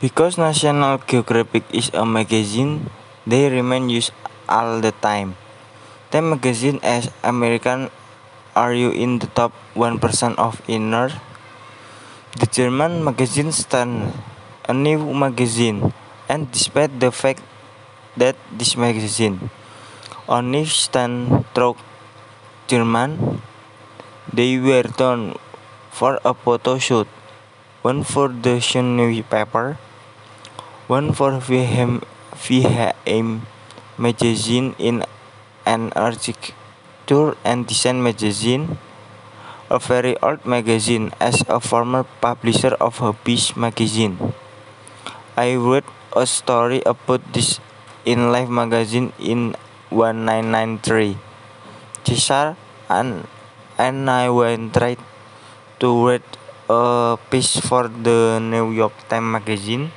Because National Geographic is a magazine, they remain used all the time. Time magazine as American are you in the top 1% of inner? The German magazine stand a new magazine, and despite the fact that this magazine only stand through German, they were done for a photo shoot, one for the newspaper, one for VHM, VHM magazine in an architecture and design magazine, a very old magazine as a former publisher of Hobbies magazine. I wrote a story about this in Life magazine in 1993. Cesar and, and I went to write a piece for the New York Times magazine.